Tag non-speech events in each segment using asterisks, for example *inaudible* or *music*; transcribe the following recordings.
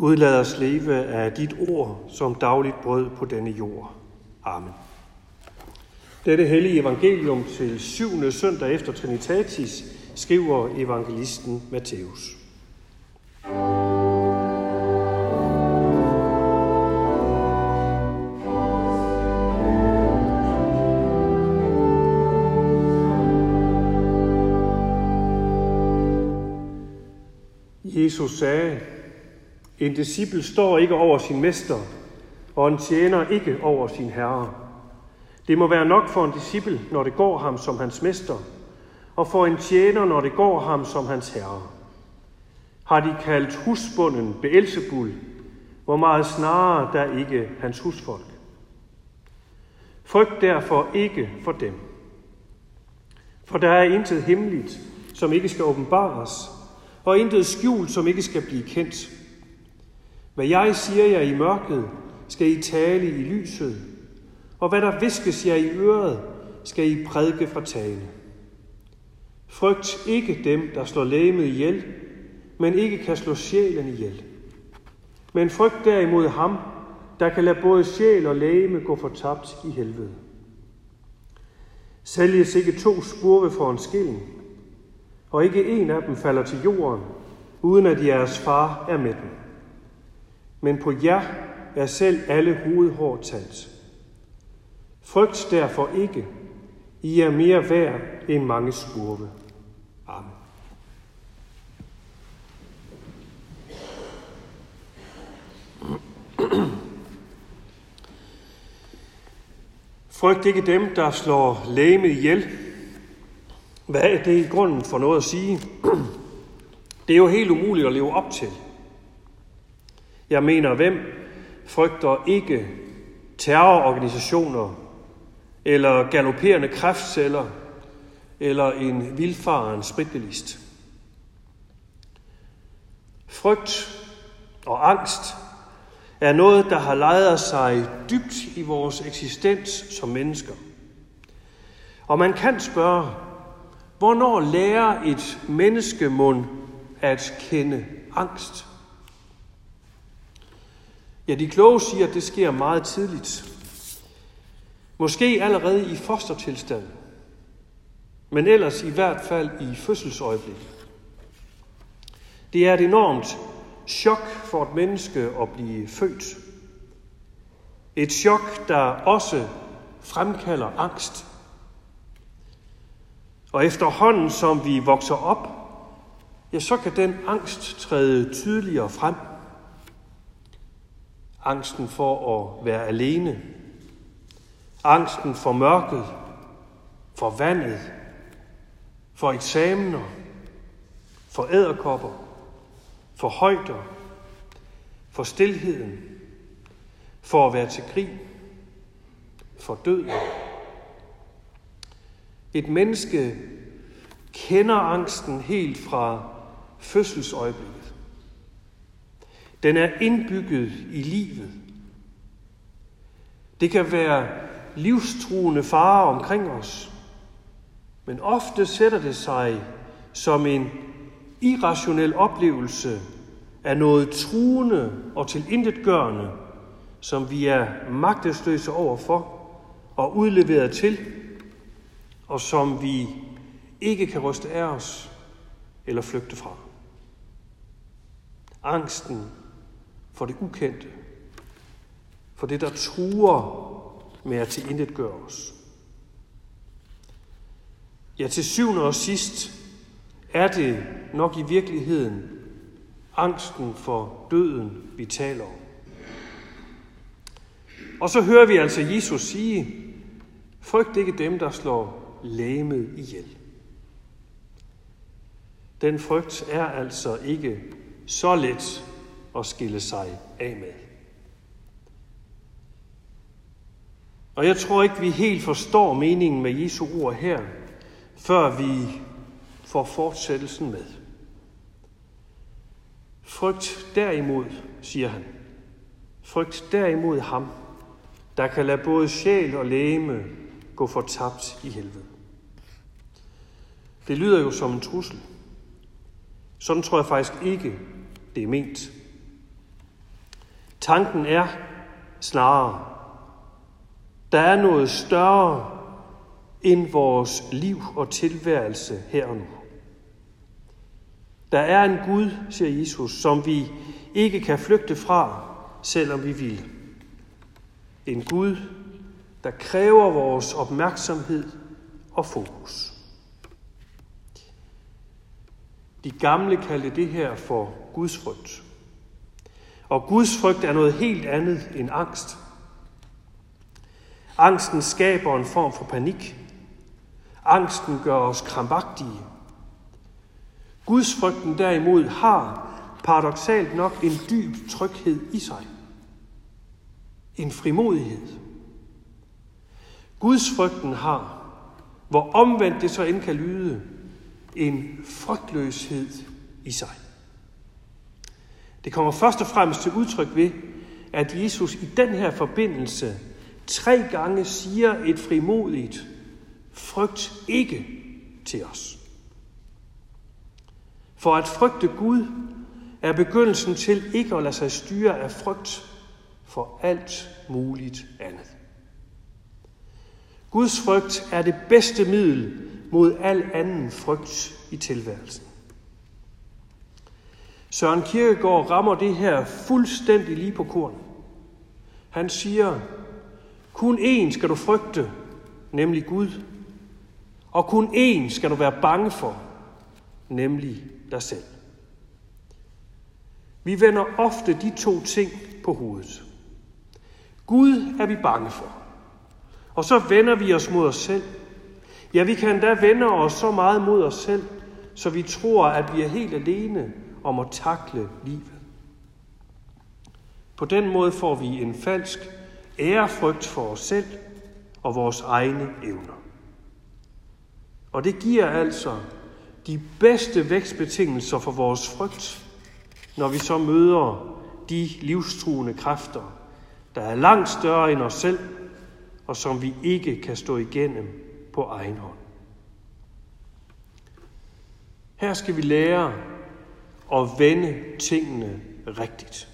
Gud lad os leve af dit ord som dagligt brød på denne jord. Amen. Dette hellige evangelium til syvende søndag efter Trinitatis skriver evangelisten Matthæus. Jesus sagde, en disciple står ikke over sin mester, og en tjener ikke over sin herre. Det må være nok for en disciple, når det går ham som hans mester, og for en tjener, når det går ham som hans herre. Har de kaldt husbunden Beelzebul, hvor meget snarere der ikke hans husfolk. Frygt derfor ikke for dem. For der er intet hemmeligt, som ikke skal åbenbares, og intet skjult, som ikke skal blive kendt. Hvad jeg siger jer i mørket, skal I tale i lyset, og hvad der viskes jer i øret, skal I prædike fra tale. Frygt ikke dem, der slår lægemet ihjel, men ikke kan slå sjælen ihjel. Men frygt derimod ham, der kan lade både sjæl og lægeme gå fortabt i helvede. Sælges ikke to spurve for en skilling, og ikke en af dem falder til jorden, uden at jeres far er med dem. Men på jer er selv alle hovedhår talt. Frygt derfor ikke, I er mere værd end mange spurve. Amen. Frygt ikke dem, der slår læme ihjel. Hvad er det i grunden for noget at sige? *clears throat* Det er jo helt umuligt at leve op til. Jeg mener, hvem frygter ikke terrororganisationer, eller galopperende kræftceller, eller en vildfaren spritbilist. Frygt og angst er noget, der har lejet sig dybt i vores eksistens som mennesker. Og man kan spørge, hvornår lærer et menneskemund at kende angst? Ja, de kloge siger, at det sker meget tidligt. Måske allerede i fostertilstand, men ellers i hvert fald i fødselsøjeblikket. Det er et enormt chok for et menneske at blive født. Et chok, der også fremkalder angst. Og efterhånden, som vi vokser op, ja, så kan den angst træde tydeligere frem. Angsten for at være alene. Angsten for mørket, for vandet, for eksamener, for æderkopper, for højder, for stilheden, for at være til krig, for døden. Et menneske kender angsten helt fra fødselsøjeblikket. Den er indbygget i livet. Det kan være livstruende farer omkring os, men ofte sætter det sig som en irrationel oplevelse af noget truende og tilintetgørende, som vi er magtesløse overfor og udleveret til, og som vi ikke kan ryste af os eller flygte fra. Angsten for det ukendte, for det, der truer med at tilintetgøre os. Ja, til syvende og sidst er det nok i virkeligheden angsten for døden, vi taler om. Og så hører vi altså Jesus sige, frygt ikke dem, der slår lægemet ihjel. Den frygt er altså ikke så let at skille sig af med. Og jeg tror ikke, vi helt forstår meningen med Jesu ord her, før vi får fortsættelsen med. Frygt derimod, siger han. Frygt derimod ham, der kan lade både sjæl og læme gå fortabt i helvede. Det lyder jo som en trussel. Sådan tror jeg faktisk ikke, det er ment. Tanken er snarere, der er noget større end vores liv og tilværelse her og nu. Der er en Gud, siger Jesus, som vi ikke kan flygte fra, selvom vi vil. En Gud, der kræver vores opmærksomhed og fokus. De gamle kaldte det her for Guds frygt. Og Guds frygt er noget helt andet end angst. Angsten skaber en form for panik. Angsten gør os krampagtige. Guds frygten derimod har paradoxalt nok en dyb tryghed i sig. En frimodighed. Guds frygten har, hvor omvendt det så end kan lyde, en frygtløshed i sig. Det kommer først og fremmest til udtryk ved, at Jesus i den her forbindelse tre gange siger et frimodigt, frygt ikke til os. For at frygte Gud er begyndelsen til ikke at lade sig styre af frygt for alt muligt andet. Guds frygt er det bedste middel mod al anden frygt i tilværelsen. Søren Kierkegaard rammer det her fuldstændig lige på korn. Han siger, kun én skal du frygte, nemlig Gud. Og kun én skal du være bange for, nemlig dig selv. Vi vender ofte de to ting på hovedet. Gud er vi bange for. Og så vender vi os mod os selv. Ja, vi kan endda vende os så meget mod os selv, så vi tror, at vi er helt alene om at takle livet. På den måde får vi en falsk ærefrygt for os selv og vores egne evner. Og det giver altså de bedste vækstbetingelser for vores frygt, når vi så møder de livstruende kræfter, der er langt større end os selv, og som vi ikke kan stå igennem på egen hånd. Her skal vi lære at vende tingene rigtigt.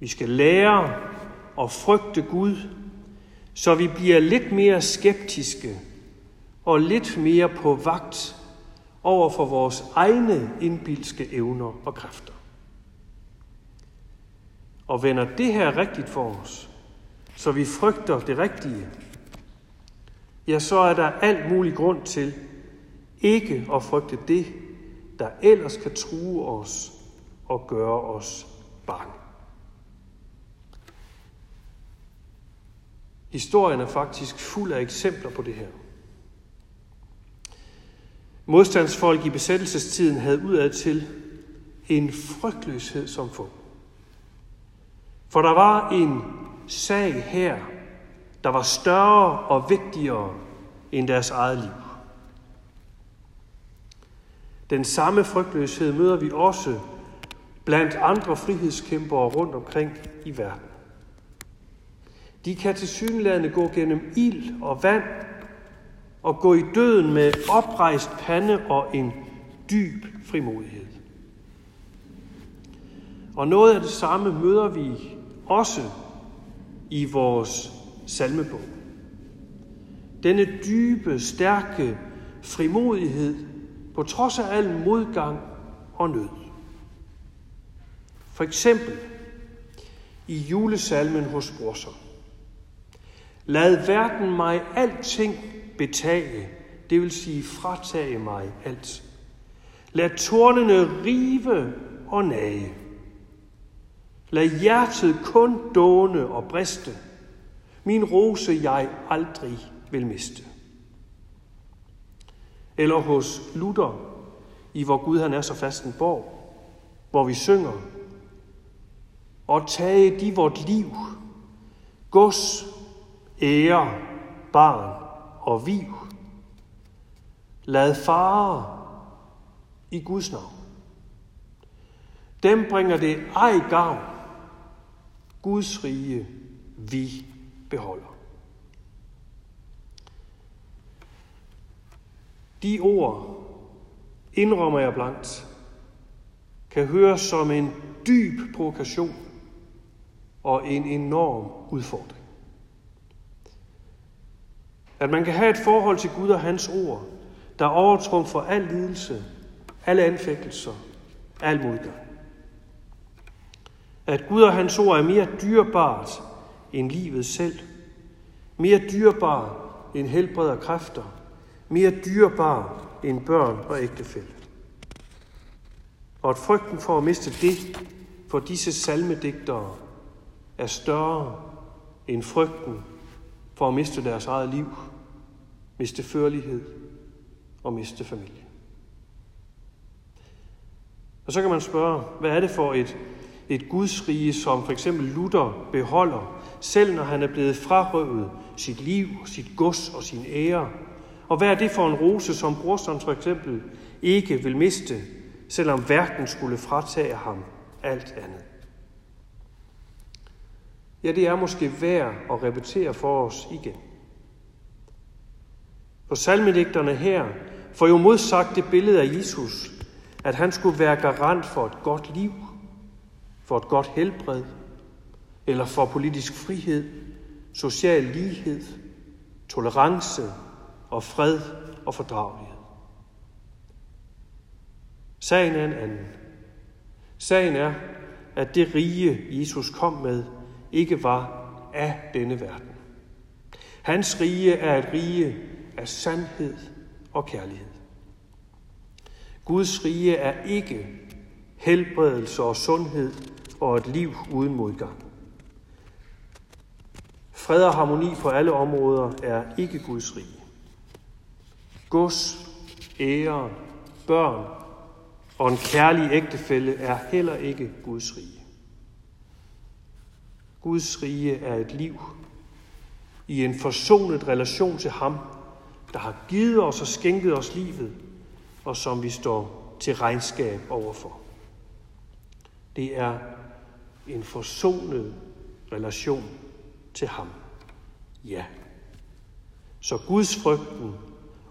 Vi skal lære at frygte Gud, så vi bliver lidt mere skeptiske og lidt mere på vagt over for vores egne indbilske evner og kræfter. Og vender det her rigtigt for os, så vi frygter det rigtige, ja, så er der alt mulig grund til ikke at frygte det, der ellers kan true os og gøre os bange. Historien er faktisk fuld af eksempler på det her. Modstandsfolk i besættelsestiden havde udadtil en frygtløshed som få. For der var en sag her, der var større og vigtigere end deres eget liv. Den samme frygtløshed møder vi også blandt andre frihedskæmpere rundt omkring i verden. De kan til synlædende gå gennem ild og vand og gå i døden med oprejst pande og en dyb frimodighed. Og noget af det samme møder vi også i vores salmebog. Denne dybe, stærke frimodighed på trods af al modgang og nød. For eksempel i julesalmen hos Brorsom. Lad verden mig alting betage, det vil sige fratage mig alt. Lad tornene rive og nage. Lad hjertet kun dåne og briste. Min rose jeg aldrig vil miste. Eller hos Luther, i hvor Gud han er så fast en borg, hvor vi synger, og tage de vort liv, gods, ære, barn og viv. Lad fare i Guds navn. Dem bringer det ej gavn. Guds rige vi beholder. De ord, indrømmer jeg blankt, kan høres som en dyb provokation og en enorm udfordring. At man kan have et forhold til Gud og hans ord, der overtrumfer al lidelse, alle anfægtelser, al modgang. At Gud og hans ord er mere dyrebart end livet selv. Mere dyrebart end helbred og kræfter. Mere dyrebart end børn og ægtefælde. Og at frygten for at miste det for disse salmedigtere er større end frygten for at miste deres eget liv, miste førlighed og miste familie. Og så kan man spørge, hvad er det for et, et gudsrige, som for eksempel Luther beholder, selv når han er blevet frarøvet sit liv, sit gods og sin ære? Og hvad er det for en rose, som brorson for eksempel ikke vil miste, selvom verden skulle fratage ham alt andet? Ja, det er måske værd at repetere for os igen. For salmedigterne her får jo modsagt det billede af Jesus, at han skulle være garant for et godt liv, for et godt helbred, eller for politisk frihed, social lighed, tolerance og fred og fordragelighed. Sagen er en anden. Sagen er, at det rige, Jesus kom med, ikke var af denne verden. Hans rige er et rige af sandhed og kærlighed. Guds rige er ikke helbredelse og sundhed og et liv uden modgang. Fred og harmoni på alle områder er ikke Guds rige. Gods, ære, børn og en kærlig ægtefælle er heller ikke Guds rige. Guds rige er et liv i en forsonet relation til ham, der har givet os og skænket os livet, og som vi står til regnskab overfor. Det er en forsonet relation til ham. Ja. Så Guds frygten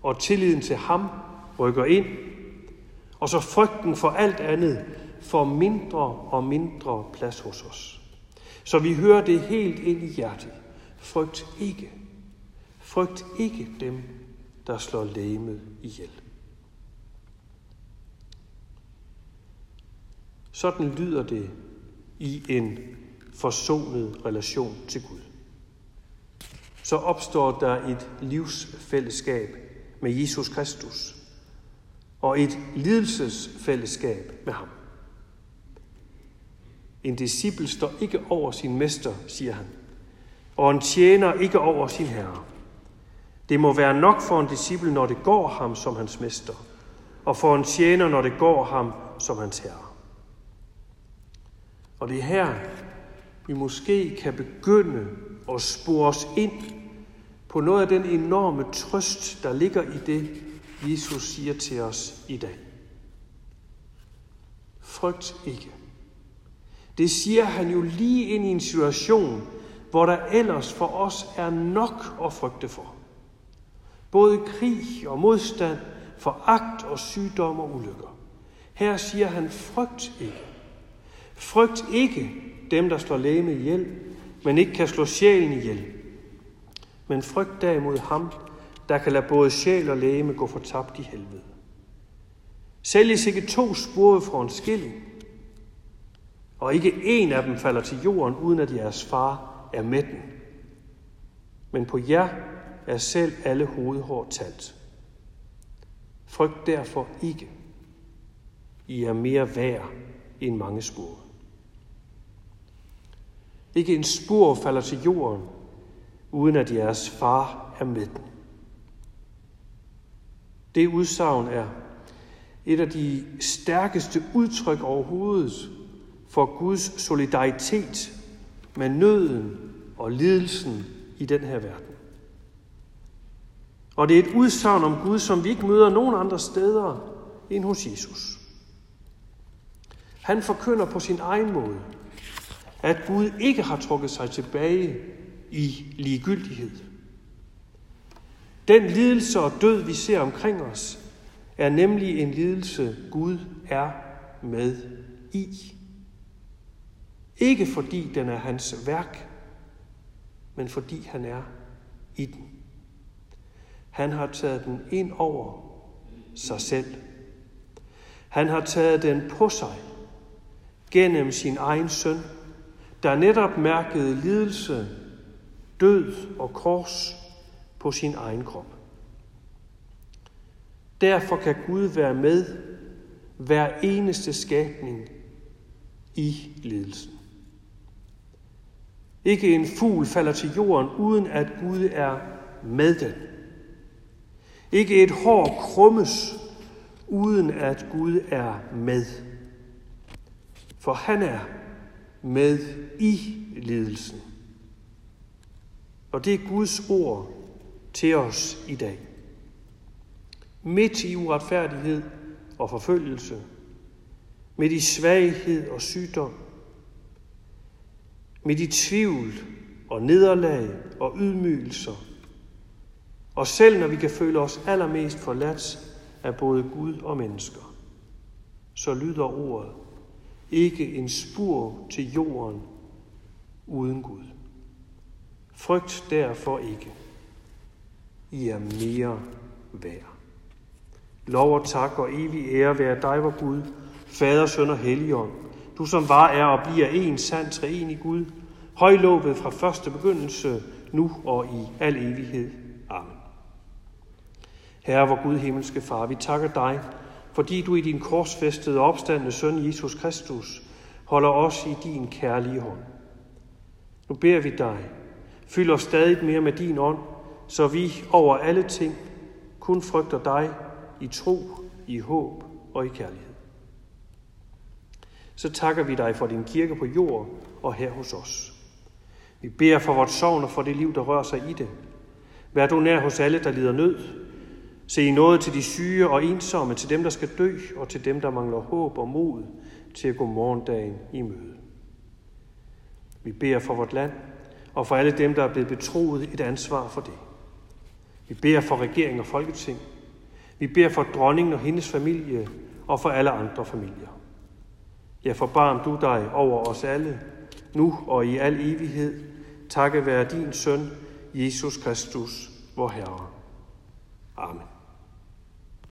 og tilliden til ham rykker ind, og så frygten for alt andet får mindre og mindre plads hos os. Så vi hører det helt ind i hjertet. Frygt ikke. Frygt ikke dem, der slår lægemet ihjel. Sådan lyder det i en forsonet relation til Gud. Så opstår der et livsfællesskab med Jesus Kristus og et lidelsesfællesskab med ham. En disciple står ikke over sin mester, siger han, og en tjener ikke over sin herre. Det må være nok for en disciple, når det går ham som hans mester, og for en tjener, når det går ham som hans herre. Og det er her, vi måske kan begynde at spore os ind på noget af den enorme trøst, der ligger i det, Jesus siger til os i dag. Frygt ikke. Det siger han jo lige ind i en situation, hvor der ellers for os er nok at frygte for. Både krig og modstand, foragt og sygdom og ulykker. Her siger han, frygt ikke. Frygt ikke dem, der slår læge ihjel, men ikke kan slå sjælen ihjel. Men frygt derimod ham, der kan lade både sjæl og læme gå fortabt i helvede. Sælges ikke to spurve fra en skilling, og ikke en af dem falder til jorden, uden at jeres far er med den. Men på jer er selv alle hovedhår talt. Frygt derfor ikke. I er mere værd end mange spor. Ikke en spor falder til jorden, uden at jeres far er med den. Det udsagn er et af de stærkeste udtryk overhovedet for Guds solidaritet med nøden og lidelsen i den her verden. Og det er et udsagn om Gud, som vi ikke møder nogen andre steder end hos Jesus. Han forkynder på sin egen måde, at Gud ikke har trukket sig tilbage i ligegyldighed. Den lidelse og død, vi ser omkring os, er nemlig en lidelse, Gud er med i. Ikke fordi den er hans værk, men fordi han er i den. Han har taget den ind over sig selv. Han har taget den på sig gennem sin egen søn, der netop mærkede lidelse, død og kors på sin egen krop. Derfor kan Gud være med hver eneste skabning i lidelsen. Ikke en fugl falder til jorden, uden at Gud er med den. Ikke et hår krummes, uden at Gud er med. For han er med i lidelsen. Og det er Guds ord til os i dag. Midt i uretfærdighed og forfølgelse, midt i svaghed og sygdom, midt i tvivl og nederlag og ydmygelser, og selv når vi kan føle os allermest forladt af både Gud og mennesker, så lyder ordet ikke en spur til jorden uden Gud. Frygt derfor ikke. I er mere værd. Lov og tak og evig ære være dig, vor Gud, Fader, Søn og Helligånd, du som var, er og bliver en sand treenig Gud, højlovet fra første begyndelse, nu og i al evighed. Amen. Herre, vor Gud, himmelske Far, vi takker dig, fordi du i din korsfæstede og opstandende søn, Jesus Kristus, holder os i din kærlige hånd. Nu beder vi dig, fyld os stadig mere med din ånd, så vi over alle ting kun frygter dig i tro, i håb og i kærlighed. Så takker vi dig for din kirke på jord og her hos os. Vi beder for vores sovn og for det liv, der rører sig i det. Vær du nær hos alle, der lider nød, Se i noget til de syge og ensomme, til dem, der skal dø, og til dem, der mangler håb og mod til at gå morgendagen i møde. Vi beder for vort land, og for alle dem, der er blevet betroet et ansvar for det. Vi beder for regering og folketing. Vi beder for dronningen og hendes familie, og for alle andre familier. Ja, forbarm du dig over os alle, nu og i al evighed. takket være din søn, Jesus Kristus, vor Herre. Amen.